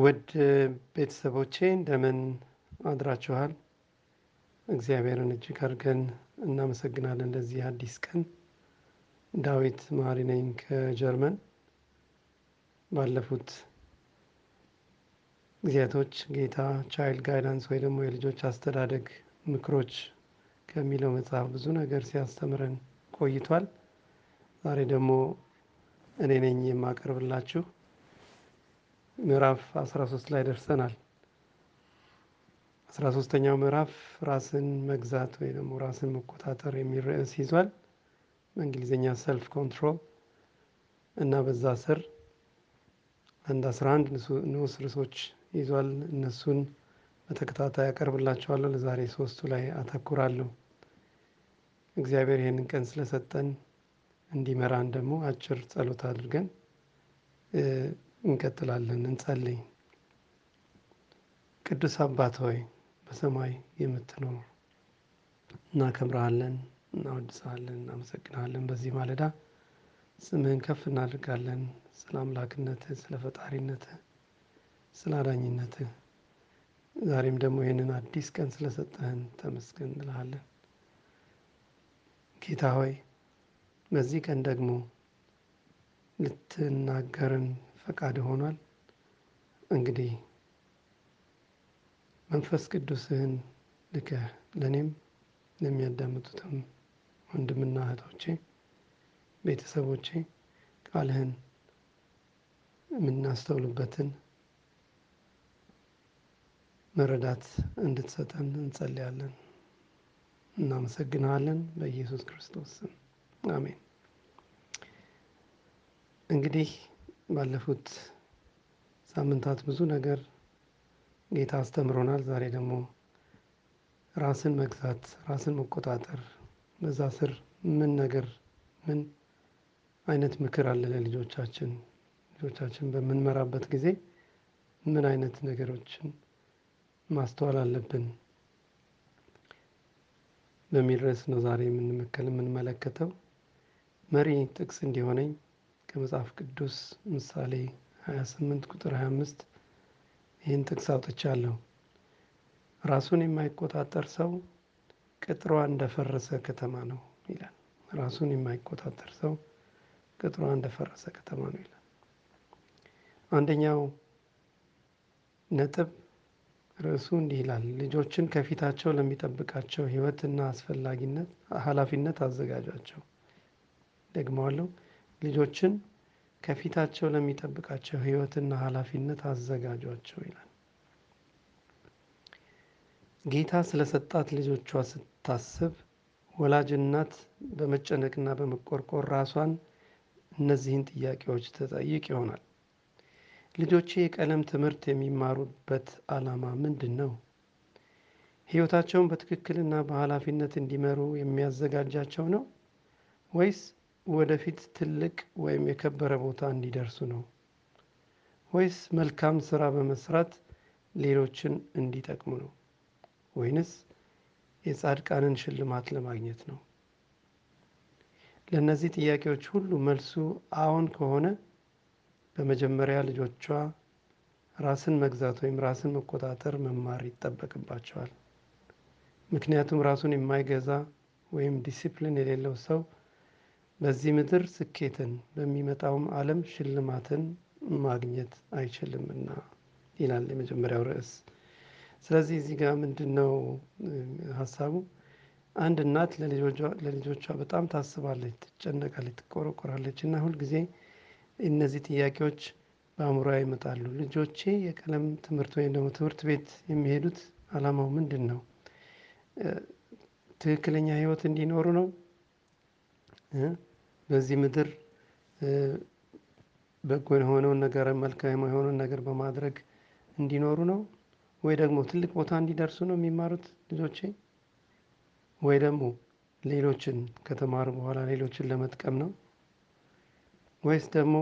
ውድ ቤተሰቦቼ እንደምን አድራችኋል? እግዚአብሔርን እጅግ አድርገን እናመሰግናለን ለዚህ አዲስ ቀን። ዳዊት መሀሪ ነኝ ከጀርመን። ባለፉት ጊዜያቶች ጌታ ቻይልድ ጋይዳንስ ወይ ደግሞ የልጆች አስተዳደግ ምክሮች ከሚለው መጽሐፍ ብዙ ነገር ሲያስተምረን ቆይቷል። ዛሬ ደግሞ እኔ ነኝ የማቀርብላችሁ ምዕራፍ 13 ላይ ደርሰናል። 13ተኛው ምዕራፍ ራስን መግዛት ወይ ደግሞ ራስን መቆጣጠር የሚል ርዕስ ይዟል። በእንግሊዝኛ self control እና በዛ ስር አንድ 11 ንዑስ ርዕሶች ይዟል። እነሱን በተከታታይ ያቀርብላችኋለሁ። ለዛሬ ሶስቱ ላይ አተኩራለሁ። እግዚአብሔር ይህንን ቀን ስለሰጠን እንዲመራን ደግሞ አጭር ጸሎት አድርገን እንቀጥላለን። እንጸልይ። ቅዱስ አባት ሆይ በሰማይ የምትኖር እናከብረሃለን፣ እናወድሰሃለን፣ እናመሰግንሃለን። በዚህ ማለዳ ስምህን ከፍ እናድርጋለን። ስለ አምላክነትህ፣ ስለ ፈጣሪነትህ፣ ስለ አዳኝነትህ ዛሬም ደግሞ ይህንን አዲስ ቀን ስለሰጠህን ተመስገን እንልሃለን። ጌታ ሆይ በዚህ ቀን ደግሞ ልትናገርን ፈቃድ ሆኗል። እንግዲህ መንፈስ ቅዱስህን ልከህ ለእኔም ለሚያዳምጡትም ወንድምና እህቶቼ፣ ቤተሰቦቼ ቃልህን የምናስተውልበትን መረዳት እንድትሰጠን እንጸልያለን። እናመሰግንሃለን በኢየሱስ ክርስቶስ ስም አሜን። እንግዲህ ባለፉት ሳምንታት ብዙ ነገር ጌታ አስተምሮናል። ዛሬ ደግሞ ራስን መግዛት፣ ራስን መቆጣጠር በዛ ስር ምን ነገር ምን አይነት ምክር አለ ለልጆቻችን ልጆቻችን በምንመራበት ጊዜ ምን አይነት ነገሮችን ማስተዋል አለብን በሚል ርዕስ ነው ዛሬ የምንመከል የምንመለከተው። መሪ ጥቅስ እንዲሆነኝ ከመጽሐፍ ቅዱስ ምሳሌ 28 ቁጥር 25 ይህን ጥቅስ አውጥቻለሁ። ራሱን የማይቆጣጠር ሰው ቅጥሯ እንደፈረሰ ከተማ ነው ይላል። ራሱን የማይቆጣጠር ሰው ቅጥሯ እንደፈረሰ ከተማ ነው ይላል። አንደኛው ነጥብ ርዕሱ እንዲህ ይላል፣ ልጆችን ከፊታቸው ለሚጠብቃቸው ሕይወትና አስፈላጊነት ኃላፊነት አዘጋጇቸው። ደግመዋለሁ፣ ልጆችን ከፊታቸው ለሚጠብቃቸው ሕይወትና ኃላፊነት አዘጋጇቸው ይላል። ጌታ ስለሰጣት ልጆቿ ስታስብ ወላጅ እናት በመጨነቅና በመቆርቆር ራሷን እነዚህን ጥያቄዎች ትጠይቅ ይሆናል። ልጆቼ የቀለም ትምህርት የሚማሩበት ዓላማ ምንድን ነው? ሕይወታቸውን በትክክልና በኃላፊነት እንዲመሩ የሚያዘጋጃቸው ነው ወይስ ወደፊት ትልቅ ወይም የከበረ ቦታ እንዲደርሱ ነው? ወይስ መልካም ስራ በመስራት ሌሎችን እንዲጠቅሙ ነው? ወይንስ የጻድቃንን ሽልማት ለማግኘት ነው? ለእነዚህ ጥያቄዎች ሁሉ መልሱ አዎን ከሆነ በመጀመሪያ ልጆቿ ራስን መግዛት ወይም ራስን መቆጣጠር መማር ይጠበቅባቸዋል። ምክንያቱም ራሱን የማይገዛ ወይም ዲሲፕሊን የሌለው ሰው በዚህ ምድር ስኬትን በሚመጣውም ዓለም ሽልማትን ማግኘት አይችልምና ይላል የመጀመሪያው ርዕስ። ስለዚህ እዚህ ጋር ምንድን ነው ሀሳቡ? አንድ እናት ለልጆቿ በጣም ታስባለች፣ ትጨነቃለች፣ ትቆረቆራለች እና ሁልጊዜ እነዚህ ጥያቄዎች በአእምሯ ይመጣሉ። ልጆቼ የቀለም ትምህርት ወይም ደግሞ ትምህርት ቤት የሚሄዱት ዓላማው ምንድን ነው? ትክክለኛ ሕይወት እንዲኖሩ ነው? በዚህ ምድር በጎ የሆነውን ነገር መልካም የሆነውን ነገር በማድረግ እንዲኖሩ ነው? ወይ ደግሞ ትልቅ ቦታ እንዲደርሱ ነው የሚማሩት ልጆቼ? ወይ ደግሞ ሌሎችን ከተማሩ በኋላ ሌሎችን ለመጥቀም ነው? ወይስ ደግሞ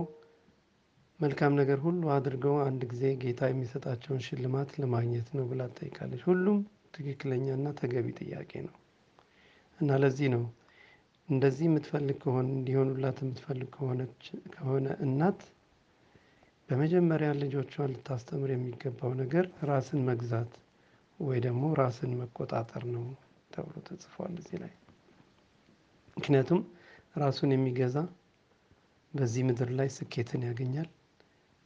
መልካም ነገር ሁሉ አድርገው አንድ ጊዜ ጌታ የሚሰጣቸውን ሽልማት ለማግኘት ነው ብላ ትጠይቃለች። ሁሉም ትክክለኛና ተገቢ ጥያቄ ነው እና ለዚህ ነው እንደዚህ የምትፈልግ ከሆነ እንዲሆኑላት የምትፈልግ ከሆነ እናት በመጀመሪያ ልጆቿን ልታስተምር የሚገባው ነገር ራስን መግዛት ወይ ደግሞ ራስን መቆጣጠር ነው ተብሎ ተጽፏል እዚህ ላይ። ምክንያቱም ራሱን የሚገዛ በዚህ ምድር ላይ ስኬትን ያገኛል፣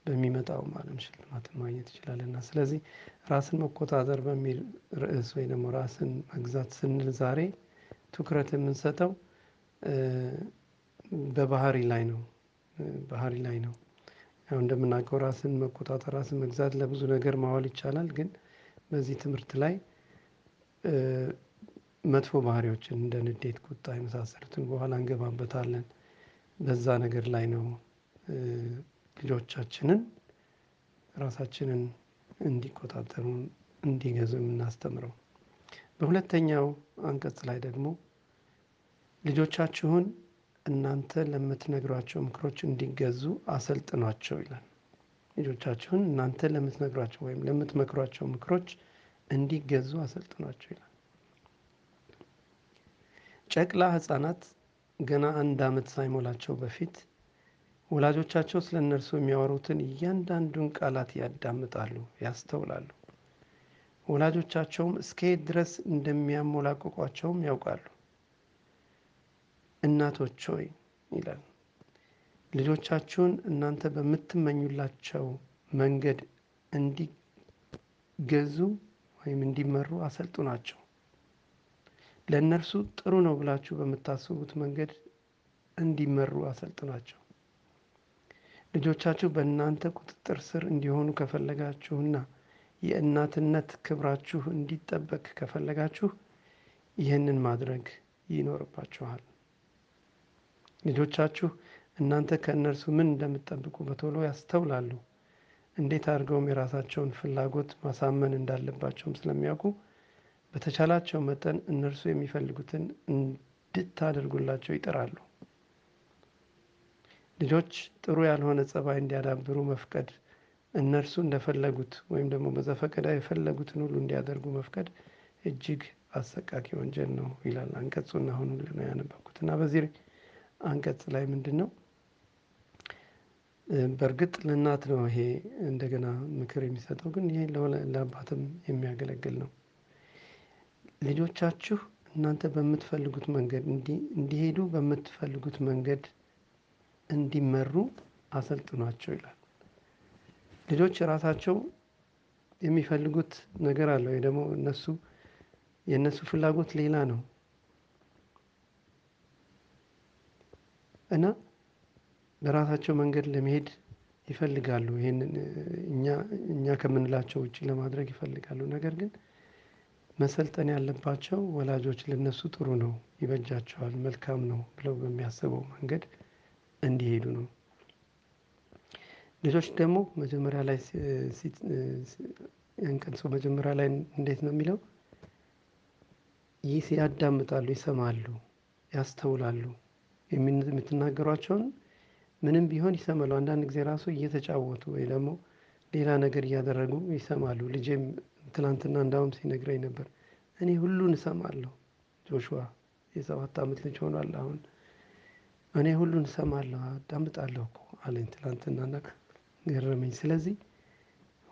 በሚመጣውም ዓለም ሽልማትን ማግኘት ይችላል እና ስለዚህ ራስን መቆጣጠር በሚል ርዕስ ወይ ደግሞ ራስን መግዛት ስንል ዛሬ ትኩረት የምንሰጠው በባህሪ ላይ ነው ባህሪ ላይ ነው። ያው እንደምናውቀው ራስን መቆጣጠር ራስን መግዛት ለብዙ ነገር ማዋል ይቻላል። ግን በዚህ ትምህርት ላይ መጥፎ ባህሪዎችን እንደ ንዴት፣ ቁጣ የመሳሰሉትን በኋላ እንገባበታለን። በዛ ነገር ላይ ነው ልጆቻችንን ራሳችንን እንዲቆጣጠሩ እንዲገዙ የምናስተምረው። በሁለተኛው አንቀጽ ላይ ደግሞ ልጆቻችሁን እናንተ ለምትነግሯቸው ምክሮች እንዲገዙ አሰልጥኗቸው ይላል። ልጆቻችሁን እናንተ ለምትነግሯቸው ወይም ለምትመክሯቸው ምክሮች እንዲገዙ አሰልጥኗቸው ይላል። ጨቅላ ህፃናት ገና አንድ ዓመት ሳይሞላቸው በፊት ወላጆቻቸው ስለ እነርሱ የሚያወሩትን እያንዳንዱን ቃላት ያዳምጣሉ፣ ያስተውላሉ። ወላጆቻቸውም እስከየት ድረስ እንደሚያሞላቅቋቸውም ያውቃሉ። እናቶች ሆይ ይላል ልጆቻችሁን እናንተ በምትመኙላቸው መንገድ እንዲገዙ ወይም እንዲመሩ አሰልጥኗቸው። ለእነርሱ ጥሩ ነው ብላችሁ በምታስቡት መንገድ እንዲመሩ አሰልጥኗቸው። ልጆቻችሁ በእናንተ ቁጥጥር ስር እንዲሆኑ ከፈለጋችሁና የእናትነት ክብራችሁ እንዲጠበቅ ከፈለጋችሁ ይህንን ማድረግ ይኖርባችኋል። ልጆቻችሁ እናንተ ከእነርሱ ምን እንደምትጠብቁ በቶሎ ያስተውላሉ። እንዴት አድርገውም የራሳቸውን ፍላጎት ማሳመን እንዳለባቸውም ስለሚያውቁ በተቻላቸው መጠን እነርሱ የሚፈልጉትን እንድታደርጉላቸው ይጥራሉ። ልጆች ጥሩ ያልሆነ ጸባይ እንዲያዳብሩ መፍቀድ እነርሱ እንደፈለጉት ወይም ደግሞ በዘፈቀደ የፈለጉትን ሁሉ እንዲያደርጉ መፍቀድ እጅግ አሰቃቂ ወንጀል ነው ይላል አንቀጹና አሁን ሁሉ ነው ያነበብኩት እና በዚህ አንቀጽ ላይ ምንድን ነው በእርግጥ ለእናት ነው ይሄ እንደገና ምክር የሚሰጠው ግን ይሄ ለአባትም የሚያገለግል ነው። ልጆቻችሁ እናንተ በምትፈልጉት መንገድ እንዲሄዱ በምትፈልጉት መንገድ እንዲመሩ አሰልጥኗቸው ይላል። ልጆች ራሳቸው የሚፈልጉት ነገር አለ ወይ ደግሞ እነሱ የእነሱ ፍላጎት ሌላ ነው እና በራሳቸው መንገድ ለመሄድ ይፈልጋሉ። ይሄንን እኛ እኛ ከምንላቸው ውጪ ለማድረግ ይፈልጋሉ። ነገር ግን መሰልጠን ያለባቸው ወላጆች ለነሱ ጥሩ ነው፣ ይበጃቸዋል፣ መልካም ነው ብለው በሚያስበው መንገድ እንዲሄዱ ነው። ልጆች ደግሞ መጀመሪያ ላይ አንቀጹ መጀመሪያ ላይ እንዴት ነው የሚለው? ይህ ያዳምጣሉ፣ ይሰማሉ፣ ያስተውላሉ የምትናገሯቸውን ምንም ቢሆን ይሰማሉ። አንዳንድ ጊዜ ራሱ እየተጫወቱ ወይ ደግሞ ሌላ ነገር እያደረጉ ይሰማሉ። ልጄም ትናንትና እንዳውም ሲነግረኝ ነበር። እኔ ሁሉን እሰማለሁ። ጆሹዋ የሰባት ዓመት ልጅ ሆኗል አሁን። እኔ ሁሉን እሰማለሁ አዳምጣለሁ እኮ አለኝ ትናንትናና ገረመኝ። ስለዚህ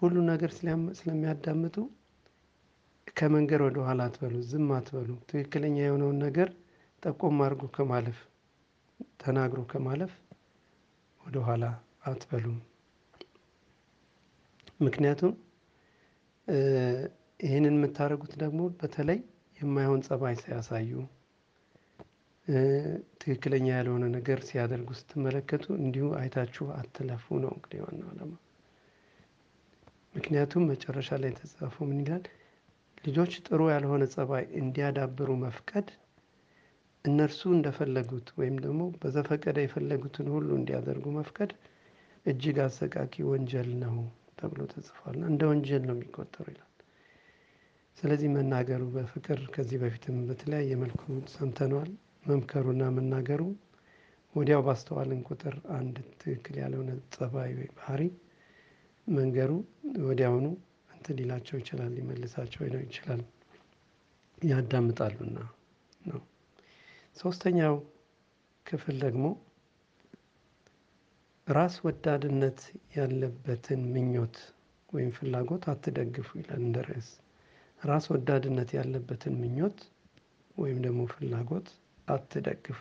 ሁሉ ነገር ስለሚያዳምጡ ከመንገድ ወደ ኋላ አትበሉ፣ ዝም አትበሉ። ትክክለኛ የሆነውን ነገር ጠቆም አድርጎ ከማለፍ ተናግሮ ከማለፍ ወደ ኋላ አትበሉም። ምክንያቱም ይህንን የምታደርጉት ደግሞ በተለይ የማይሆን ጸባይ ሲያሳዩ ትክክለኛ ያልሆነ ነገር ሲያደርጉ ስትመለከቱ እንዲሁ አይታችሁ አትለፉ ነው እንግዲህ ዋናው ዓላማ። ምክንያቱም መጨረሻ ላይ የተጻፈው ምን ይላል? ልጆች ጥሩ ያልሆነ ጸባይ እንዲያዳብሩ መፍቀድ እነርሱ እንደፈለጉት ወይም ደግሞ በዘፈቀደ የፈለጉትን ሁሉ እንዲያደርጉ መፍቀድ እጅግ አሰቃቂ ወንጀል ነው ተብሎ ተጽፏል። እንደ ወንጀል ነው የሚቆጠሩ ይላል። ስለዚህ መናገሩ በፍቅር ከዚህ በፊትም በተለያየ መልኩ ሰምተነዋል። መምከሩና መናገሩ ወዲያው ባስተዋልን ቁጥር አንድ ትክክል ያልሆነ ጸባይ ወይ ባህሪ መንገሩ ወዲያውኑ እንትን ሊላቸው ይችላል፣ ሊመልሳቸው ይችላል። ያዳምጣሉና ነው። ሶስተኛው ክፍል ደግሞ ራስ ወዳድነት ያለበትን ምኞት ወይም ፍላጎት አትደግፉ ይላል እንደ ርዕስ። ራስ ወዳድነት ያለበትን ምኞት ወይም ደግሞ ፍላጎት አትደግፉ።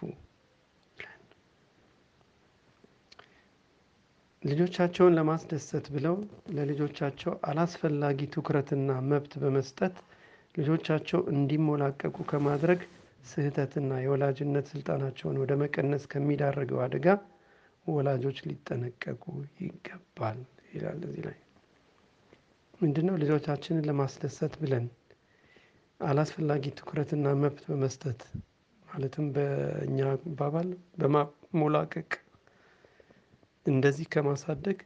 ልጆቻቸውን ለማስደሰት ብለው ለልጆቻቸው አላስፈላጊ ትኩረትና መብት በመስጠት ልጆቻቸው እንዲሞላቀቁ ከማድረግ ስህተትና የወላጅነት ስልጣናቸውን ወደ መቀነስ ከሚዳርገው አደጋ ወላጆች ሊጠነቀቁ ይገባል ይላል እዚህ ላይ። ምንድነው? ልጆቻችንን ለማስደሰት ብለን አላስፈላጊ ትኩረትና መብት በመስጠት ማለትም በእኛ አባባል በማሞላቀቅ እንደዚህ ከማሳደግ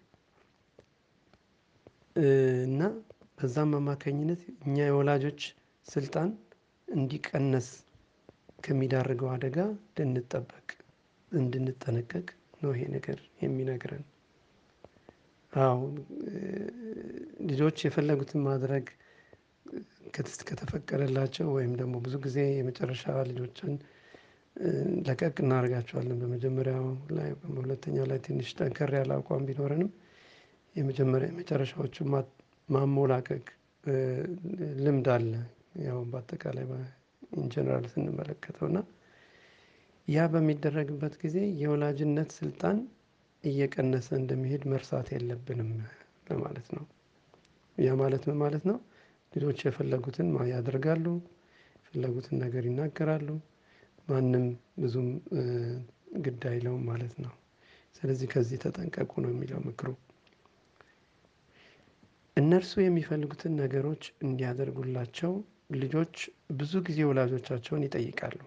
እና በዛም አማካኝነት እኛ የወላጆች ስልጣን እንዲቀነስ ከሚዳርገው አደጋ ልንጠበቅ እንድንጠነቀቅ ነው ይሄ ነገር የሚነግረን። አዎ ልጆች የፈለጉትን ማድረግ ከተፈቀደላቸው ወይም ደግሞ ብዙ ጊዜ የመጨረሻ ልጆችን ለቀቅ እናደርጋቸዋለን በመጀመሪያው ላይ በሁለተኛው ላይ ትንሽ ጠንከር ያለ አቋም ቢኖረንም የመጀመሪያ የመጨረሻዎቹ ማሞላቀቅ ልምድ አለ። ያው በአጠቃላይ ኢንጀነራል ስንመለከተው እና ያ በሚደረግበት ጊዜ የወላጅነት ስልጣን እየቀነሰ እንደሚሄድ መርሳት የለብንም ለማለት ነው። ያ ማለት ምን ማለት ነው? ልጆች የፈለጉትን ያደርጋሉ የፈለጉትን ነገር ይናገራሉ ማንም ብዙም ግድ አይለውም ማለት ነው። ስለዚህ ከዚህ ተጠንቀቁ ነው የሚለው ምክሩ። እነርሱ የሚፈልጉትን ነገሮች እንዲያደርጉላቸው ልጆች ብዙ ጊዜ ወላጆቻቸውን ይጠይቃሉ።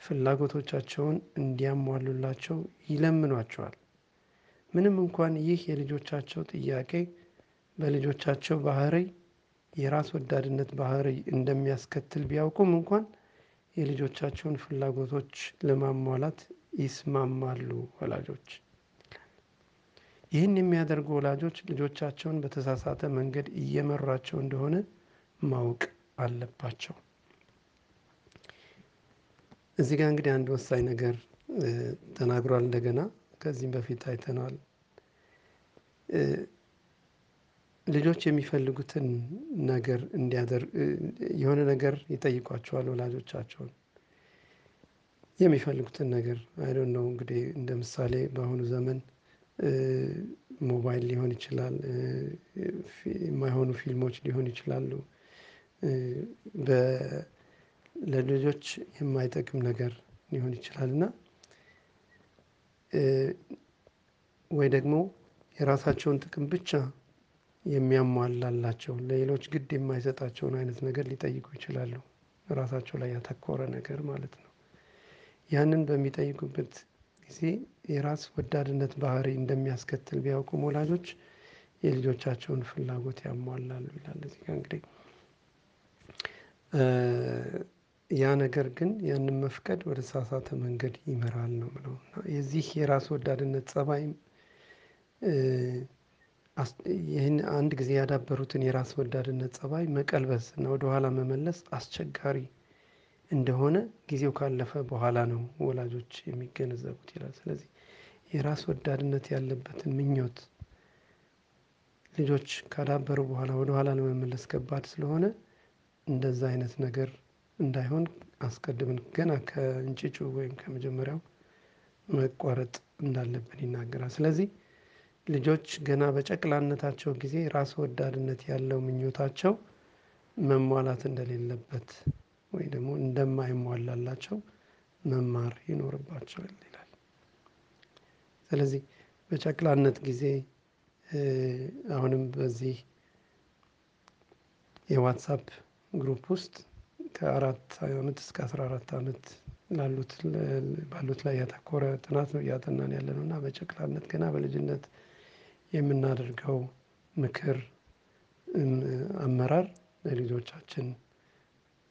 ፍላጎቶቻቸውን እንዲያሟሉላቸው ይለምኗቸዋል። ምንም እንኳን ይህ የልጆቻቸው ጥያቄ በልጆቻቸው ባህሪ የራስ ወዳድነት ባህሪ እንደሚያስከትል ቢያውቁም እንኳን የልጆቻቸውን ፍላጎቶች ለማሟላት ይስማማሉ ወላጆች። ይህን የሚያደርጉ ወላጆች ልጆቻቸውን በተሳሳተ መንገድ እየመሯቸው እንደሆነ ማወቅ አለባቸው። እዚህ ጋር እንግዲህ አንድ ወሳኝ ነገር ተናግሯል እንደገና ከዚህም በፊት አይተነዋል። ልጆች የሚፈልጉትን ነገር እንዲያደርግ የሆነ ነገር ይጠይቋቸዋል ወላጆቻቸውን የሚፈልጉትን ነገር I don't know እንግዲህ እንደ ምሳሌ በአሁኑ ዘመን ሞባይል ሊሆን ይችላል የማይሆኑ ፊልሞች ሊሆኑ ይችላሉ። ለልጆች የማይጠቅም ነገር ሊሆን ይችላል። እና ወይ ደግሞ የራሳቸውን ጥቅም ብቻ የሚያሟላላቸው ለሌሎች ግድ የማይሰጣቸውን አይነት ነገር ሊጠይቁ ይችላሉ። ራሳቸው ላይ ያተኮረ ነገር ማለት ነው። ያንን በሚጠይቁበት ጊዜ የራስ ወዳድነት ባህሪ እንደሚያስከትል ቢያውቁም ወላጆች የልጆቻቸውን ፍላጎት ያሟላሉ ይላል እዚህ ጋር እንግዲህ ያ ነገር ግን ያንን መፍቀድ ወደ ተሳሳተ መንገድ ይመራል ነው እና የዚህ የራስ ወዳድነት ፀባይም ይህን አንድ ጊዜ ያዳበሩትን የራስ ወዳድነት ፀባይ መቀልበስ እና ወደኋላ መመለስ አስቸጋሪ እንደሆነ ጊዜው ካለፈ በኋላ ነው ወላጆች የሚገነዘቡት ይላል። ስለዚህ የራስ ወዳድነት ያለበትን ምኞት ልጆች ካዳበሩ በኋላ ወደኋላ ለመመለስ ከባድ ስለሆነ እንደዛ አይነት ነገር እንዳይሆን አስቀድመን ገና ከእንጭጩ ወይም ከመጀመሪያው መቋረጥ እንዳለብን ይናገራል። ስለዚህ ልጆች ገና በጨቅላነታቸው ጊዜ ራስ ወዳድነት ያለው ምኞታቸው መሟላት እንደሌለበት ወይ ደግሞ እንደማይሟላላቸው መማር ይኖርባቸዋል ይላል። ስለዚህ በጨቅላነት ጊዜ አሁንም በዚህ የዋትሳፕ ግሩፕ ውስጥ ከአራት አመት እስከ አስራ አራት አመት ላሉት ባሉት ላይ ያተኮረ ጥናት ነው እያጠናን ያለነው እና በጨቅላነት ገና በልጅነት የምናደርገው ምክር አመራር ለልጆቻችን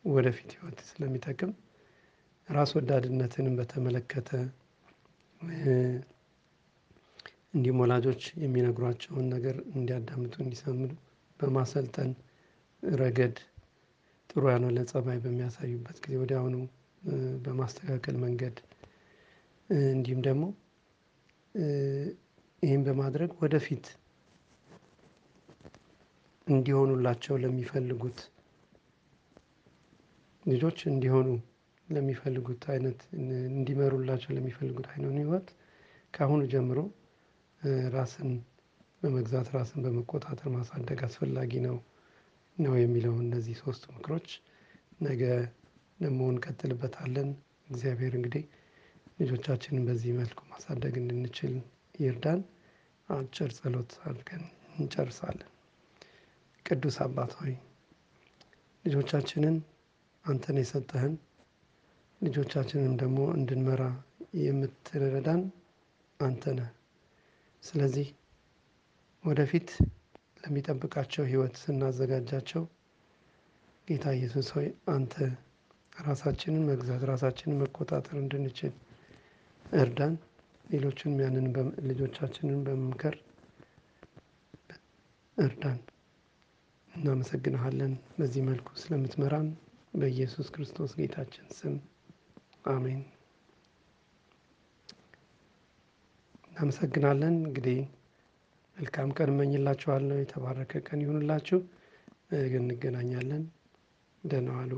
ወደፊት ህይወት ስለሚጠቅም ራስ ወዳድነትንም በተመለከተ እንዲሁም ወላጆች የሚነግሯቸውን ነገር እንዲያዳምጡ እንዲሰምሩ በማሰልጠን ረገድ ጥሩ ያልሆነ ፀባይ በሚያሳዩበት ጊዜ ወዲያውኑ በማስተካከል መንገድ እንዲሁም ደግሞ ይህም በማድረግ ወደፊት እንዲሆኑላቸው ለሚፈልጉት ልጆች እንዲሆኑ ለሚፈልጉት አይነት እንዲመሩላቸው ለሚፈልጉት አይነት ህይወት ከአሁኑ ጀምሮ ራስን በመግዛት ራስን በመቆጣጠር ማሳደግ አስፈላጊ ነው ነው የሚለው እነዚህ ሶስቱ ምክሮች ነገ ደግሞ እንቀጥልበታለን። እግዚአብሔር እንግዲህ ልጆቻችንን በዚህ መልኩ ማሳደግ እንድንችል ይርዳን። አጭር ጸሎት አድርገን እንጨርሳለን። ቅዱስ አባት ሆይ ልጆቻችንን አንተን የሰጠህን ልጆቻችንን ደግሞ እንድንመራ የምትረዳን አንተ ነህ። ስለዚህ ወደፊት ለሚጠብቃቸው ህይወት ስናዘጋጃቸው ጌታ ኢየሱስ ሆይ አንተ ራሳችንን መግዛት ራሳችንን መቆጣጠር እንድንችል እርዳን። ሌሎቹንም ያንን ልጆቻችንን በመምከር እርዳን። እናመሰግንሃለን በዚህ መልኩ ስለምትመራን በኢየሱስ ክርስቶስ ጌታችን ስም አሜን። እናመሰግናለን። እንግዲህ መልካም ቀን እመኝላችኋለሁ። የተባረከ ቀን ይሁንላችሁ። እንገናኛለን። ደህና ዋሉ።